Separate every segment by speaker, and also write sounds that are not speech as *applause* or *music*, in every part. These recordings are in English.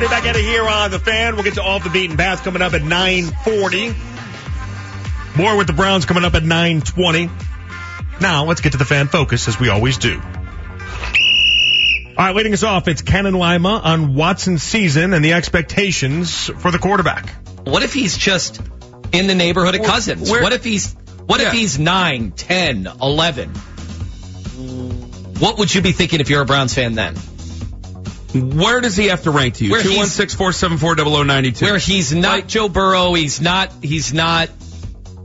Speaker 1: Friday back at it here on the fan. We'll get to off the beaten path coming up at 940. More with the Browns coming up at 920. Now let's get to the fan focus as we always do. All right, leading us off, it's Ken and Lima on Watson's season and the expectations for the quarterback.
Speaker 2: What if he's just in the neighborhood of Cousins?
Speaker 3: where-
Speaker 2: what if he's what
Speaker 3: Yeah.
Speaker 2: if he's 9, 10, 11? What would you be thinking if you're a Browns fan then?
Speaker 3: Where does he have to rank to you? Two one six four seven four double oh o ninety two.
Speaker 2: Where he's not Joe Burrow, he's not he's not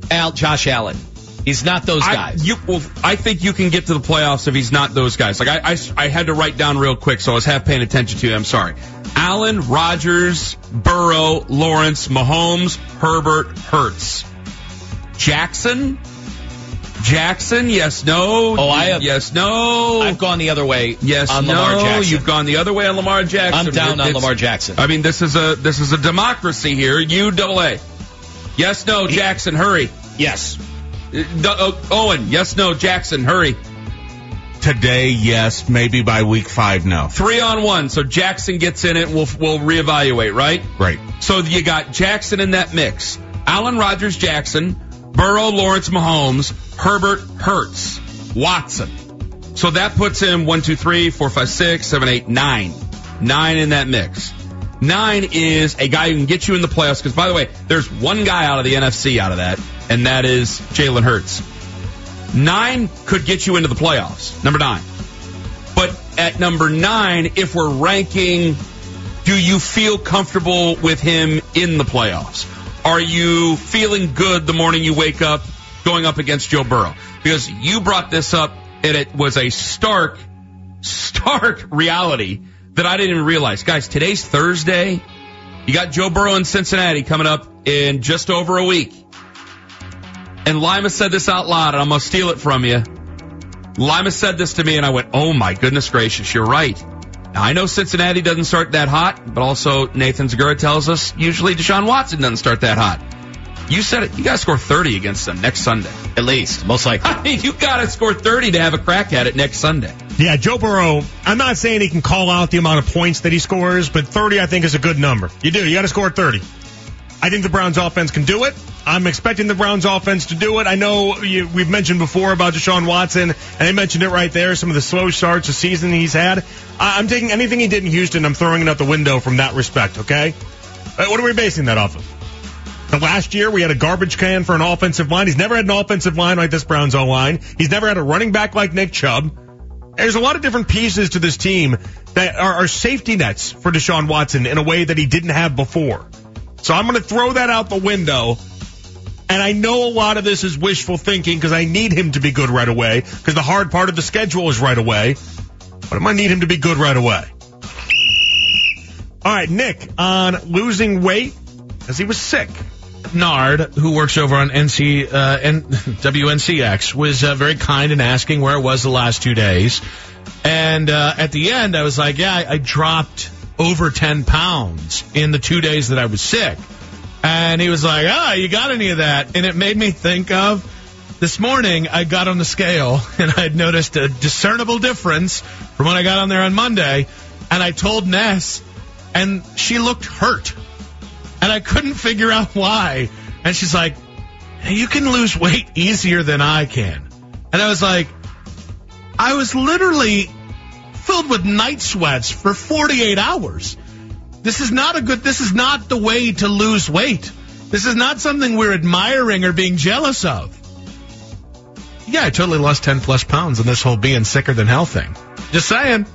Speaker 2: Al Josh Allen. He's not those
Speaker 3: I,
Speaker 2: guys.
Speaker 3: you, well, I think you can get to the playoffs if he's not those guys. Like I, I, I had to write down real quick, so I was half paying attention to you. I'm sorry. Allen, Rodgers, Burrow, Lawrence, Mahomes, Herbert, Hurts, Jackson, Jackson. Yes, no.
Speaker 2: Oh, I have-
Speaker 3: Yes, no.
Speaker 2: I've gone the other way
Speaker 3: yes,
Speaker 2: on
Speaker 3: no.
Speaker 2: Lamar Jackson.
Speaker 3: You've gone the other way on Lamar Jackson.
Speaker 2: I'm down on Lamar Jackson.
Speaker 3: I mean, this is a this is a democracy here. U double A. Yes, no, Jackson, hurry.
Speaker 1: Yes.
Speaker 3: Uh, uh, Owen, yes, no, Jackson, hurry.
Speaker 4: Today, yes. Maybe by week five, no.
Speaker 3: Three on one, so Jackson gets in it. We'll we'll reevaluate, right?
Speaker 4: Right.
Speaker 3: So you got Jackson in that mix. Allen Rodgers, Jackson, Burrow, Lawrence, Mahomes, Herbert, Hurts, Watson. So that puts him one, two, three, four, five, six, seven, eight, nine. Nine in that mix. Nine is a guy who can get you in the playoffs. Because by the way, there's one guy out of the NFC out of that, and that is Jalen Hurts. Nine could get you into the playoffs. Number nine. But at number nine, if we're ranking, do you feel comfortable with him in the playoffs? Are you feeling good the morning you wake up going up against Joe Burrow? Because you brought this up and it was a stark, stark reality that I didn't even realize. Guys, today's Thursday. You got Joe Burrow in Cincinnati coming up in just over a week. And Lima said this out loud, and I'm going to steal it from you. Lima said this to me, and I went, oh my goodness gracious, you're right. Now, I know Cincinnati doesn't start that hot, but also Nathan Zegura tells us usually Deshaun Watson doesn't start that hot. You said it. You got to score 30 against them next Sunday.
Speaker 2: At least, most likely.
Speaker 3: I *laughs* mean, you got to score 30 to have a crack at it next Sunday.
Speaker 1: Yeah, Joe Burrow, I'm not saying he can call out the amount of points that he scores, but 30 I think is a good number. You do. You got to score 30. I think the Browns offense can do it. I'm expecting the Browns offense to do it. I know you, we've mentioned before about Deshaun Watson, and they mentioned it right there, some of the slow starts of season he's had. I, I'm taking anything he did in Houston, I'm throwing it out the window from that respect, okay? Uh, What are we basing that off of? The last year we had a garbage can for an offensive line. He's never had an offensive line like this Browns line. He's never had a running back like Nick Chubb. There's a lot of different pieces to this team that are, are safety nets for Deshaun Watson in a way that he didn't have before. So I'm going to throw that out the window. And I know a lot of this is wishful thinking because I need him to be good right away because the hard part of the schedule is right away. But I'm going to need him to be good right away. All right, Nick, on losing weight because he was sick.
Speaker 5: Nard, who works over on NC uh, N- *laughs* WNCX, was uh, very kind in asking where I was the last two days. And uh, at the end, I was like, "Yeah, I, I dropped over ten pounds in the two days that I was sick." And he was like, "Ah, you got any of that?" And it made me think of this morning. I got on the scale *laughs* and I'd noticed a discernible difference from when I got on there on Monday. And I told Ness, and she looked hurt and I couldn't figure out why. And she's like, "You can lose weight easier than I can." And I was like, "I was literally filled with night sweats for 48 hours. This is not a good. This is not the way to lose weight. This is not something we're admiring or being jealous of." Yeah, I totally lost 10 plus pounds in this whole being sicker than hell thing. Just saying.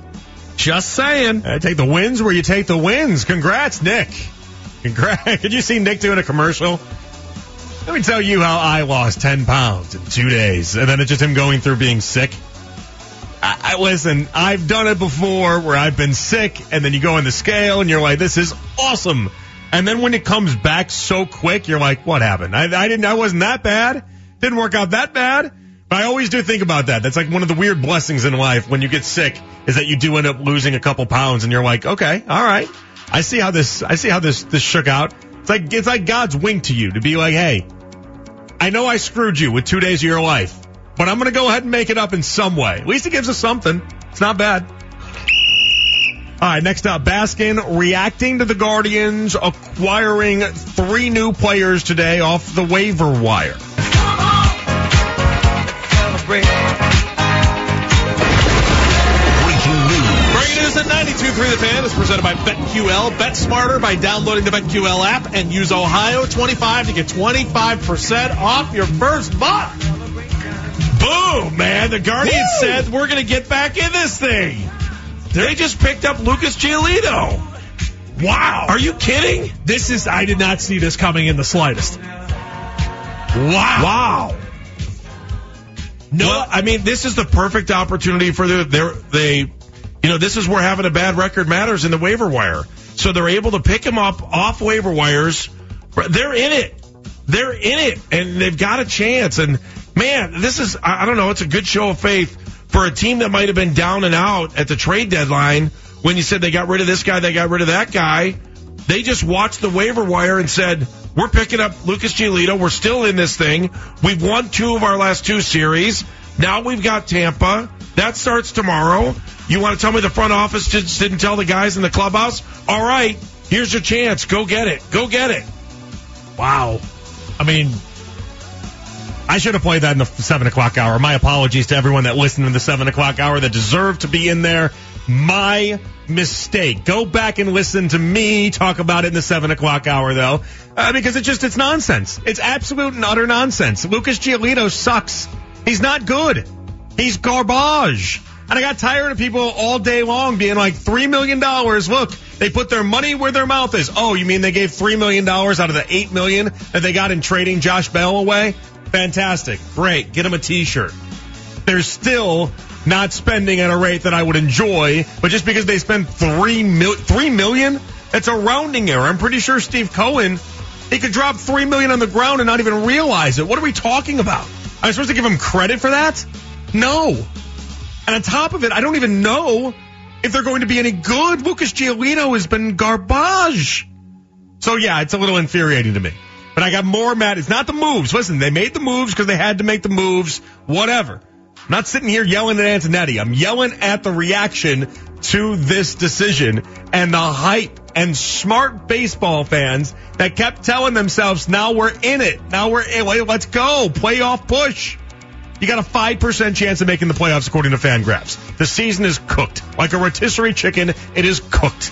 Speaker 5: Just saying.
Speaker 1: I take the wins where you take the wins. Congrats, Nick. Congrats. *laughs* Did you see Nick doing a commercial? Let me tell you how I lost 10 pounds in two days. And then it's just him going through being sick. I, I listen, I've done it before where I've been sick and then you go on the scale and you're like, this is awesome. And then when it comes back so quick, you're like, what happened? I, I didn't, I wasn't that bad. Didn't work out that bad. But I always do think about that. That's like one of the weird blessings in life when you get sick is that you do end up losing a couple pounds and you're like, okay, all right. I see how this, I see how this, this shook out. It's like, it's like God's wink to you to be like, hey, I know I screwed you with two days of your life, but I'm going to go ahead and make it up in some way. At least it gives us something. It's not bad. All right, next up, Baskin reacting to the Guardians acquiring three new players today off the waiver wire.
Speaker 5: News at 92.3 The Fan is presented by BetQL. Bet smarter by downloading the BetQL app and use Ohio 25 to get 25% off your first month. Boom, man. The Guardians said we're going to get back in this thing. They just picked up Lucas Giolito. Wow. Are you kidding?
Speaker 6: This is I did not see this coming in the slightest.
Speaker 5: Wow.
Speaker 6: Wow.
Speaker 5: No, well, I mean, this is the perfect opportunity for the, their, they, you know, this is where having a bad record matters in the waiver wire. So they're able to pick him up off waiver wires. They're in it. They're in it and they've got a chance. And man, this is, I don't know, it's a good show of faith for a team that might have been down and out at the trade deadline when you said they got rid of this guy, they got rid of that guy. They just watched the waiver wire and said, we're picking up Lucas Giolito. We're still in this thing. We've won two of our last two series. Now we've got Tampa. That starts tomorrow. You want to tell me the front office just didn't tell the guys in the clubhouse? All right, here's your chance. Go get it. Go get it.
Speaker 6: Wow. I mean,
Speaker 1: I should have played that in the seven o'clock hour. My apologies to everyone that listened in the seven o'clock hour that deserved to be in there. My mistake. Go back and listen to me talk about it in the seven o'clock hour, though, uh, because it's just it's nonsense. It's absolute and utter nonsense. Lucas Giolito sucks. He's not good. He's garbage. And I got tired of people all day long being like, $3 million. Look, they put their money where their mouth is. Oh, you mean they gave $3 million out of the 8 million that they got in trading Josh Bell away? Fantastic. Great. Get him a t-shirt. They're still not spending at a rate that I would enjoy, but just because they spend three mil, three million, that's a rounding error. I'm pretty sure Steve Cohen, he could drop three million on the ground and not even realize it. What are we talking about? I'm supposed to give him credit for that? No. And on top of it, I don't even know if they're going to be any good. Lucas Giolito has been garbage. So yeah, it's a little infuriating to me. But I got more mad. It's not the moves. Listen, they made the moves because they had to make the moves. Whatever. I'm not sitting here yelling at Antonetti. I'm yelling at the reaction to this decision and the hype and smart baseball fans that kept telling themselves, now we're in it. Now we're in. Let's go. Playoff push. You got a 5% chance of making the playoffs according to Fangraphs. The season is cooked. Like a rotisserie chicken, it is cooked.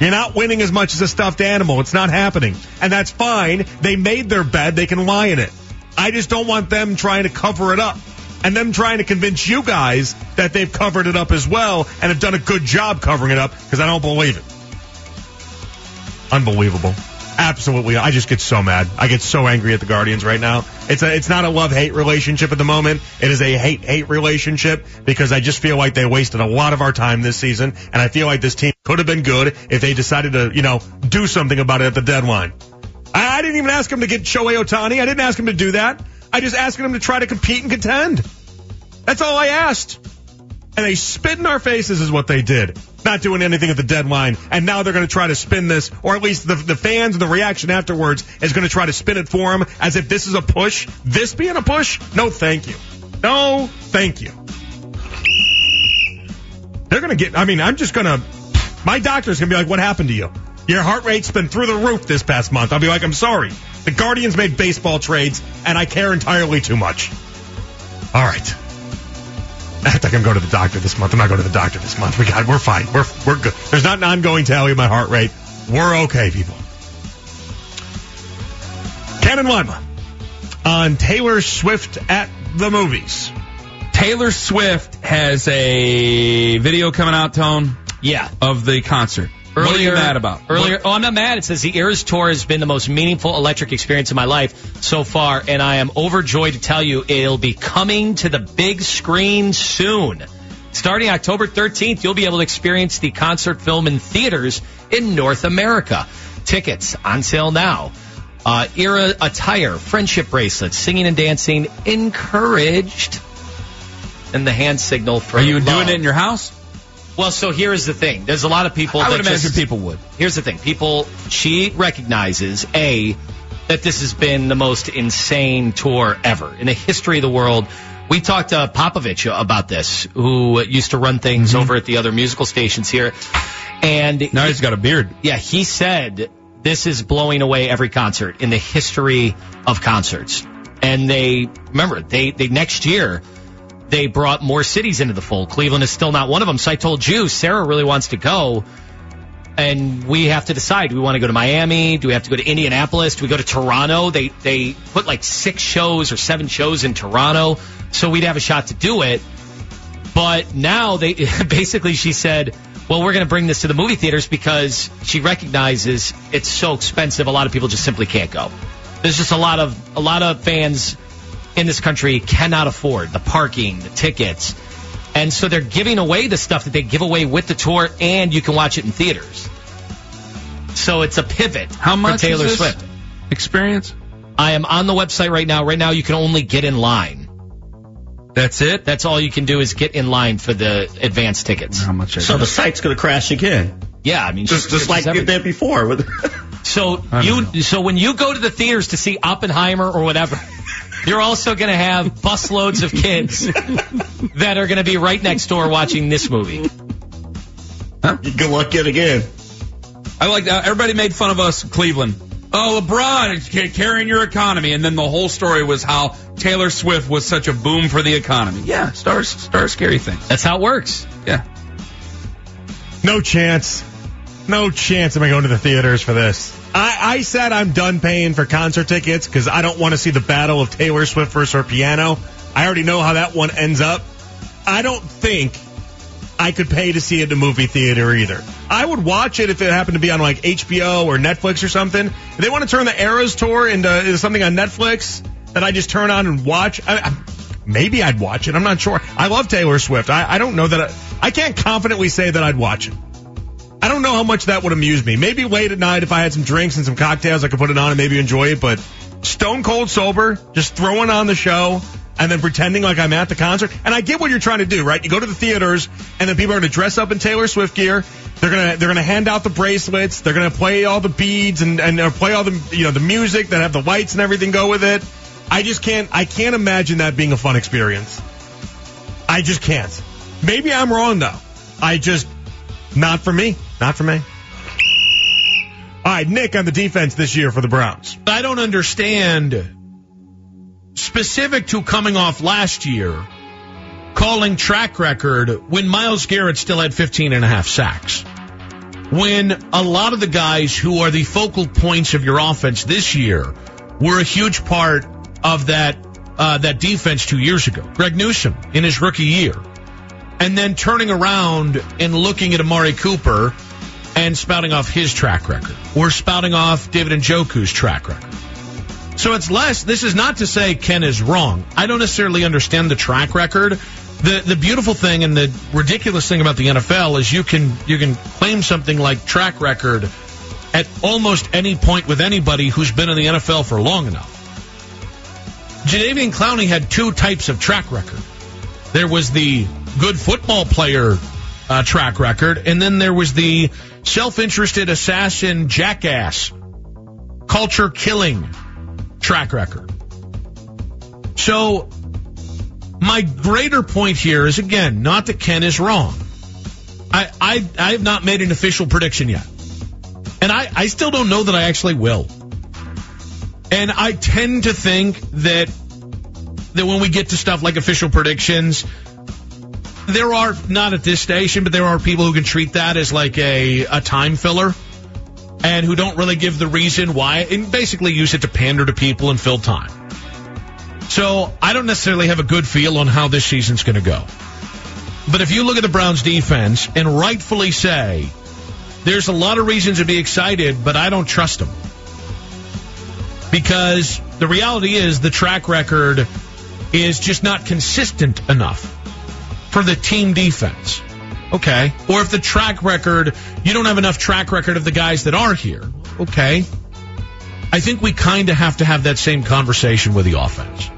Speaker 1: You're not winning as much as a stuffed animal. It's not happening. And that's fine. They made their bed. They can lie in it. I just don't want them trying to cover it up and them trying to convince you guys that they've covered it up as well and have done a good job covering it up because I don't believe it. Unbelievable. Absolutely. I just get so mad. I get so angry at the Guardians right now. It's a, it's not a love-hate relationship at the moment. It is a hate-hate relationship because I just feel like they wasted a lot of our time this season and I feel like this team could have been good if they decided to, you know, do something about it at the deadline. I, I didn't even ask them to get Shohei Ohtani. I didn't ask them to do that. I just asked them to try to compete and contend. That's all I asked. And they spit in our faces is what they did. Not doing anything at the deadline. And now they're going to try to spin this, or at least the, the fans and the reaction afterwards is going to try to spin it for them as if this is a push. This being a push? No, thank you. No, thank you. They're going to get, I mean, I'm just going to, my doctor's going to be like, what happened to you? Your heart rate's been through the roof this past month. I'll be like, I'm sorry. The Guardians made baseball trades, and I care entirely too much. All right. *laughs* I think I'm going to the doctor this month. I'm not going to the doctor this month. We got, we're fine. We're, we're good. There's not an ongoing tally of my heart rate. We're okay, people. And Lima on Taylor Swift at the movies.
Speaker 3: Taylor Swift has a video coming out, Tone.
Speaker 2: Yeah.
Speaker 3: Of the concert.
Speaker 2: Earlier,
Speaker 3: what are you mad about?
Speaker 2: Earlier,
Speaker 3: What-
Speaker 2: oh, I'm not mad. It says the Eras Tour has been the most meaningful electric experience of my life so far, and I am overjoyed to tell you it'll be coming to the big screen soon. Starting October 13th, you'll be able to experience the concert film in theaters in North America. Tickets on sale now. Uh, era attire, friendship bracelets, singing and dancing encouraged, and the hand signal for
Speaker 3: Are you
Speaker 2: love.
Speaker 3: doing it in your house?
Speaker 2: Well, so here is the thing. There's a lot of people
Speaker 3: I
Speaker 2: that
Speaker 3: would imagine
Speaker 2: just,
Speaker 3: people would.
Speaker 2: Here's the thing. People, she recognizes, A, that this has been the most insane tour ever in the history of the world. We talked to Popovich about this, who used to run things mm-hmm. over at the other musical stations here. And
Speaker 3: Now he's got a beard.
Speaker 2: yeah, he said this is blowing away every concert in the history of concerts. And they remember they they next year they brought more cities into the fold. Cleveland is still not one of them. So I told you Sarah really wants to go. And we have to decide: do we want to go to Miami? Do we have to go to Indianapolis? Do we go to Toronto? They they put like six shows or seven shows in Toronto, so we'd have a shot to do it. But now they *laughs* basically she said, well, we're going to bring this to the movie theaters because she recognizes it's so expensive. A lot of people just simply can't go. There's just a lot of a lot of fans in this country cannot afford the parking, the tickets. And so they're giving away the stuff that they give away with the tour and you can watch it in theaters. So it's a pivot
Speaker 3: How much
Speaker 2: for Taylor
Speaker 3: is this
Speaker 2: Swift.
Speaker 3: experience?
Speaker 2: I am on the website right now. Right now you can only get in line.
Speaker 3: That's it.
Speaker 2: That's all you can do is get in line for the advance tickets.
Speaker 3: How much?
Speaker 7: So the site's going to crash again,
Speaker 2: Yeah, I mean,
Speaker 7: just just like
Speaker 2: every-
Speaker 7: it did before. *laughs*
Speaker 2: So
Speaker 3: I don't
Speaker 2: you, so when you go to the theaters to see Oppenheimer or whatever, you're also going to have busloads of kids that are going to be right next door watching this movie.
Speaker 7: good luck yet again.
Speaker 3: I like that. Everybody made fun of us, Cleveland. Oh, LeBron is carrying your economy, and then the whole story was how Taylor Swift was such a boom for the economy. Yeah, stars, stars, scary things.
Speaker 2: That's how it works.
Speaker 3: Yeah.
Speaker 1: No chance. No chance am I going to the theaters for this. I, I said I'm done paying for concert tickets because I don't want to see the battle of Taylor Swift versus her piano. I already know how that one ends up. I don't think I could pay to see it in a movie theater either. I would watch it if it happened to be on like HBO or Netflix or something. If they want to turn the Eras tour into, into something on Netflix that I just turn on and watch, I, I, maybe I'd watch it. I'm not sure. I love Taylor Swift. I, I don't know that I, I can't confidently say that I'd watch it. I don't know how much that would amuse me. Maybe late at night if I had some drinks and some cocktails, I could put it on and maybe enjoy it. But stone cold sober, just throwing on the show and then pretending like I'm at the concert. And I get what you're trying to do, right? You go to the theaters and then people are going to dress up in Taylor Swift gear. They're gonna they're gonna hand out the bracelets. They're gonna play all the beads and and play all the you know the music that have the lights and everything go with it. I just can't I can't imagine that being a fun experience. I just can't. Maybe I'm wrong though. I just not for me. Not for me. All right, Nick on the defense this year for the Browns.
Speaker 5: I don't understand specific to coming off last year calling track record when Myles Garrett still had 15 and a half sacks. When a lot of the guys who are the focal points of your offense this year were a huge part of that uh, that defense two years ago. Greg Newsome in his rookie year. And then turning around and looking at Amari Cooper and spouting off his track record or spouting off David Njoku's track record. So it's less. This is not to say Ken is wrong. I don't necessarily understand the track record. The the beautiful thing and the ridiculous thing about the NFL is you can you can claim something like track record at almost any point with anybody who's been in the NFL for long enough. Jadeveon Clowney had two types of track record. There was the good football player uh, track record, and then there was the self-interested assassin jackass culture killing track record. So, my greater point here is again, not that Ken is wrong. I, I, I have not made an official prediction yet. And I, I still don't know that I actually will. And I tend to think that, that when we get to stuff like official predictions, there are, not at this station, but there are people who can treat that as like a, a time filler and who don't really give the reason why and basically use it to pander to people and fill time. So I don't necessarily have a good feel on how this season's going to go. But if you look at the Browns defense and rightfully say, there's a lot of reasons to be excited, but I don't trust them. Because the reality is the track record is just not consistent enough for the team defense. Okay. Or if the track record, you don't have enough track record of the guys that are here. Okay. I think we kind of have to have that same conversation with the offense.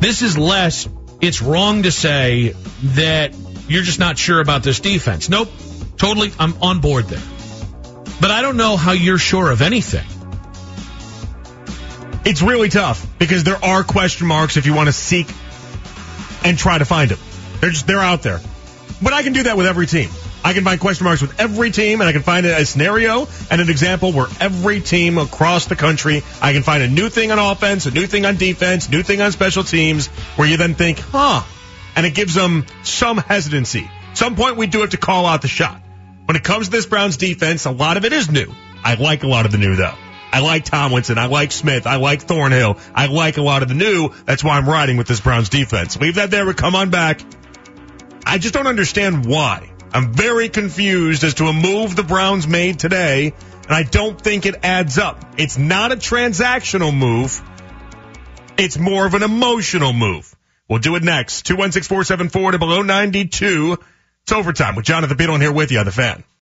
Speaker 5: This is less, it's wrong to say that you're just not sure about this defense. Nope. Totally, I'm on board there. But I don't know how you're sure of anything.
Speaker 1: It's really tough because there are question marks if you want to seek and try to find them. They're just they're out there. But I can do that with every team. I can find question marks with every team, and I can find a scenario and an example where every team across the country, I can find a new thing on offense, a new thing on defense, new thing on special teams, where you then think, huh, and it gives them some hesitancy. Some point we do have to call out the shot. When it comes to this Browns defense, a lot of it is new. I like a lot of the new though. I like Tomlinson. I like Smith. I like Thornhill. I like a lot of the new. That's why I'm riding with this Browns defense. Leave that there. We come on back. I just don't understand why. I'm very confused as to a move the Browns made today, and I don't think it adds up. It's not a transactional move. It's more of an emotional move. We'll do it next. 216-474 to below 92. It's overtime with Jonathan Peterlin here with you on the fan.